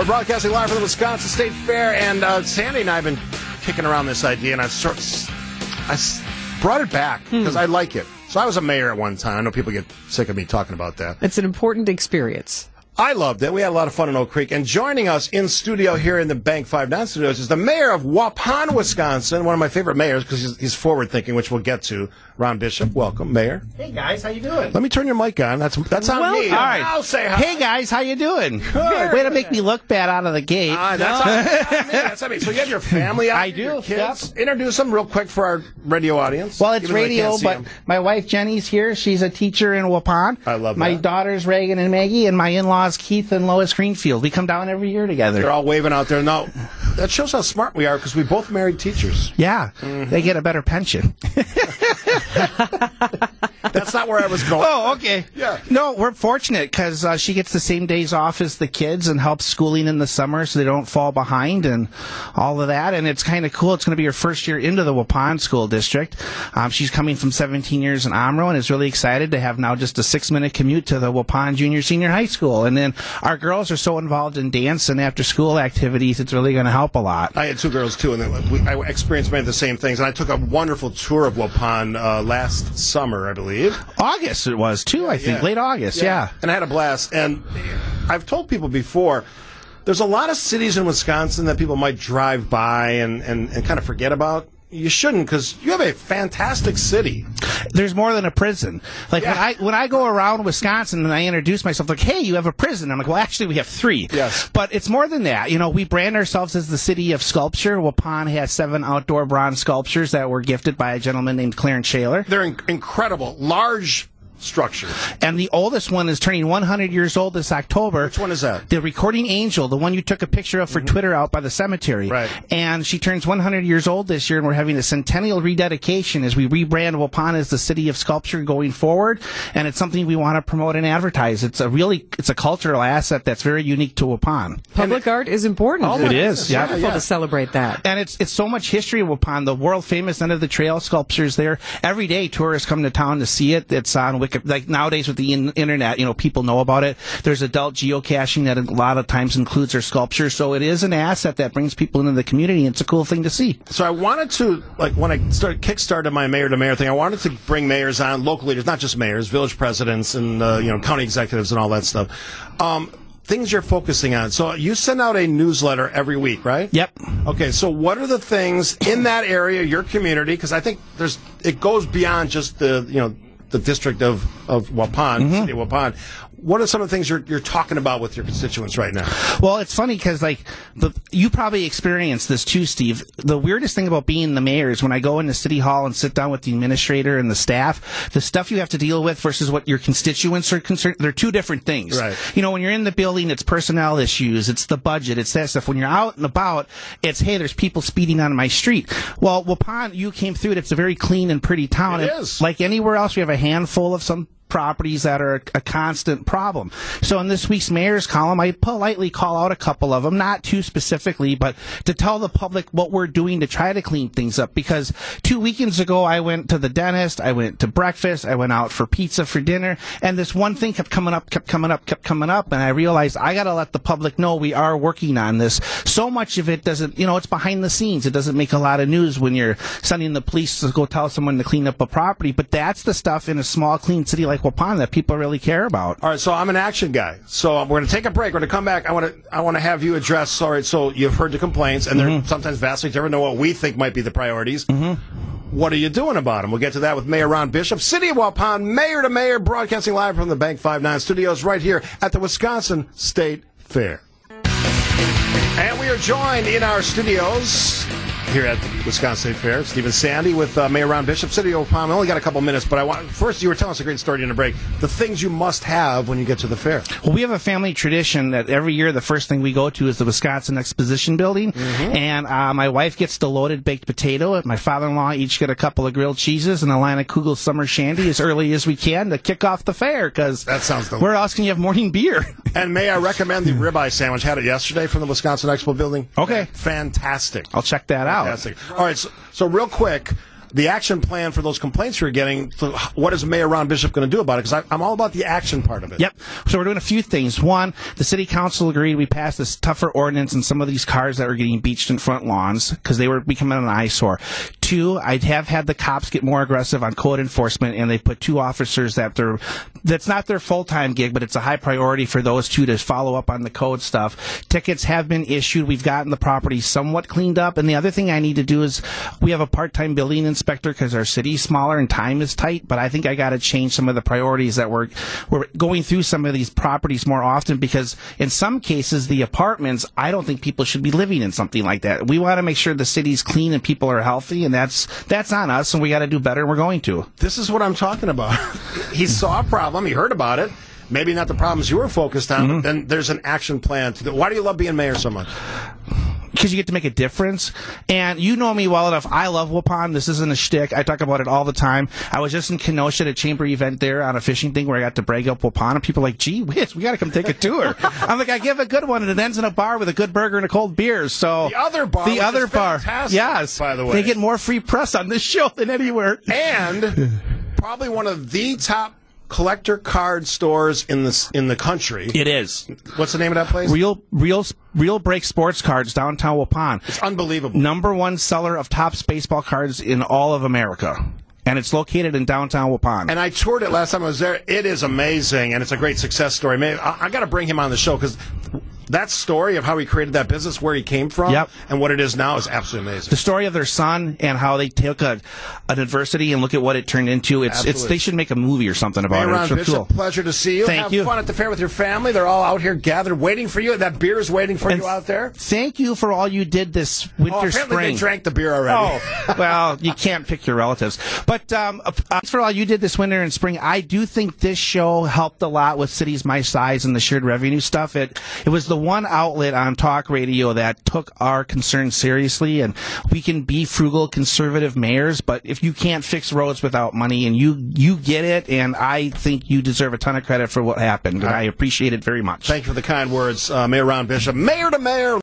We're broadcasting live from the Wisconsin State Fair, and uh, Sandy and I have been kicking around this idea, and I sort I brought it back because I like it. So I was a mayor at one time. I know people get sick of me talking about that. It's an important experience. I loved it. We had a lot of fun in Oak Creek. And joining us in studio here in the Bank 5 9 studios is the mayor of Waupun, Wisconsin, one of my favorite mayors because he's, he's forward thinking, which we'll get to. Rohn Bishop, welcome, mayor. Hey guys, how you doing? Let me turn your mic on. That's that's on Well, me. all right. I'll say hi. Hey guys, how you doing? Good. Way to make me look bad out of the gate. Ah, that's, on, on me. That's on me. So you have your family out I here, your do, kids. Introduce them real quick for our radio audience. well, it's even though they radio, can't see but 'em. my wife Jenny's here. She's a teacher in Waupun. I love My that. My daughters Reagan and Maggie, and my in-laws Keith and Lois Greenfield. We come down every year together. They're all waving out there. Now, that shows how smart we are because we both married teachers. yeah, Mm-hmm. they get a better pension. That's not where I was going. Oh, okay. Yeah. No, we're fortunate because uh, she gets the same days off as the kids and helps schooling in the summer so they don't fall behind and all of that. And it's kind of cool. It's going to be her first year into the Waupun School District. Um, she's coming from 17 years in Omro and is really excited to have now just a six minute commute to the Waupun Junior Senior High School. And then our girls are so involved in dance and after school activities, it's really going to help a lot. I had two girls too, and we, I experienced many of the same things. And I took a wonderful tour of Waupun uh, last summer, I believe. August it was too, I think. Yeah. Late August, yeah. And I had a blast. And I've told people before, there's a lot of cities in Wisconsin that people might drive by and, and, and kind of forget about. You shouldn't because you have a fantastic city. there's more than a prison. Like when I when I go around Wisconsin and I introduce myself, like, hey, you have a prison. I'm like, well, actually, we have three. Yes. but it's more than that. You know, we brand ourselves as the city of sculpture. Waupun has seven outdoor bronze sculptures that were gifted by a gentleman named Clarence Shaler. They're in- incredible, large structures. And the oldest one is turning 100 years old this October. Which one is that? The recording angel, the one you took a picture of for mm-hmm. Twitter out by the cemetery. Right. And she turns 100 years old this year, and we're having a centennial rededication as we rebrand Waupun as the city of sculpture going forward. And it's something we want to promote and advertise. It's a really, it's a cultural asset that's very unique to Waupun. Public art is important. Oh, It is, It's yeah. wonderful Yeah. to celebrate that. And it's it's so much history of Waupun. The world famous end of the trail sculptures there. Every day tourists come to town to see it. It's on Wiki. Like nowadays with the in- internet, you know, people know about it. There's adult geocaching that a lot of times includes their sculptures. So it is an asset that brings people into the community. and It's a cool thing to see. So I wanted to, like, when I started kickstarted my mayor to mayor thing, I wanted to bring mayors on, local leaders, not just mayors, village presidents, and uh, you know, county executives, and all that stuff. Um, things you're focusing on. So you send out a newsletter every week, right? Yep. Okay, so what are the things in that area, your community? Because I think there's it goes beyond just the you know the district of of Waupun, mm-hmm. city of Waupun. What are some of the things you're you're talking about with your constituents right now? Well, it's funny because like the you probably experienced this too, Steve. The weirdest thing about being the mayor is when I go into city hall and sit down with the administrator and the staff, the stuff you have to deal with versus what your constituents are concerned. They're two different things. Right. You know, when you're in the building, it's personnel issues, it's the budget, it's that stuff. When you're out and about, it's hey, there's people speeding on my street. Well, Waupun, you came through it. It's a very clean and pretty town. It And is. Like anywhere else, we have a handful of some properties that are a, constant problem. So in this week's mayor's column, I politely call out a couple of them, not too specifically, but to tell the public what we're doing to try to clean things up. Because two weekends ago, I went to the dentist, I went to breakfast, I went out for pizza for dinner, and this one thing kept coming up, kept coming up, kept coming up, and I realized I got to let the public know we are working on this. So much of it doesn't, you know, it's behind the scenes. It doesn't make a lot of news when you're sending the police to go tell someone to clean up a property, but that's the stuff in a small, clean city like Waupun that people really care about. All right, so I'm an action guy. So we're going to take a break. We're going to come back. I want to I want to have you address. All right, so you've heard the complaints, and they're mm-hmm. sometimes vastly different than what we think might be the priorities. Mm-hmm. What are you doing about them? We'll get to that with Mayor Rohn Bishop, City of Waupun, mayor to mayor, broadcasting live from the Bank 59 studios right here at the Wisconsin State Fair. And we are joined in our studios here at the Wisconsin State Fair. Stephen Sandy with uh, Mayor Rohn Bishop, City of Waupun. I only got a couple minutes, but I want first you were telling us a great story in the break. The things you must have when you get to the fair. Well, we have a family tradition that every year the first thing we go to is the Wisconsin Exposition Building, and uh, my wife gets the loaded baked potato, my father-in-law each get a couple of grilled cheeses and a line of Kugel Summer Shandy as early as we can to kick off the fair. Because That sounds delicious. where else can you have morning beer? And may I recommend the ribeye sandwich? Had it yesterday from the Wisconsin Expo building. Okay. fantastic. I'll check that out. Fantastic. All right, so, so real quick, the action plan for those complaints you're getting. What is Mayor Rohn Bishop going to do about it? Because I'm all about the action part of it. Yep. So we're doing a few things. One, the city council agreed we passed this tougher ordinance on some of these cars that were getting beached in front lawns because they were becoming an eyesore. Two, I have had the cops get more aggressive on code enforcement, and they put two officers that they're that's not their full time gig, but it's a high priority for those two to follow up on the code stuff. Tickets have been issued. We've gotten the property somewhat cleaned up, and the other thing I need to do is we have a part time building inspector because our city's smaller and time is tight. But I think I got to change some of the priorities that we're we're going through some of these properties more often because in some cases the apartments I don't think people should be living in something like that. We want to make sure the city's clean and people are healthy, and that's that's on us, and we got to do better, and we're going to. This is what I'm talking about. he saw a problem. He heard about it. Maybe not the problems you were focused on, Mm-hmm. but then there's an action plan. Why do you love being mayor so much? Because you get to make a difference. And you know me well enough. I love Waupun. This isn't a shtick. I talk about it all the time. I was just in Kenosha at a chamber event there on a fishing thing where I got to brag up Waupun, and people are like, "Gee whiz, we got to come take a tour." I'm like, I give a good one, and it ends in a bar with a good burger and a cold beer. So The other bar, the other is bar, yes, by the way. they get more free press on this show than anywhere. and probably one of the top collector card stores in the in the country. It is What's the name of that place? real, real, real break sports cards downtown Waupun. It's unbelievable. number one seller of Topps baseball cards in all of America. And it's located in downtown Waupun. And I toured it last time I was there. It is amazing, and it's a great success story. Maybe I, I got to bring him on the show because that story of how he created that business, where he came from, Yep. and what it is now is absolutely amazing. the story of their son and how they took a, an adversity and look at what it turned into. It's, it's Absolutely. they should make a movie or something about Hey, it. Rohn It's Bishop, cool. pleasure to see you. Thank Have you. fun at the fair with your family. They're all out here gathered, waiting for you. That beer is waiting for And you out there. Thank you for all you did this winter Oh, apparently spring. they drank the beer already. Oh, well, you can't pick your relatives. But um, uh, thanks for all you did this winter and spring. I do think this show helped a lot with cities my size and the shared revenue stuff. It it was the one outlet on talk radio that took our concerns seriously, and we can be frugal, conservative mayors, but if you can't fix roads without money, and you you get it, and I think you deserve a ton of credit for what happened, and I appreciate it very much. Thank you for the kind words, uh, Mayor Rohn Bishop. Mayor to mayor.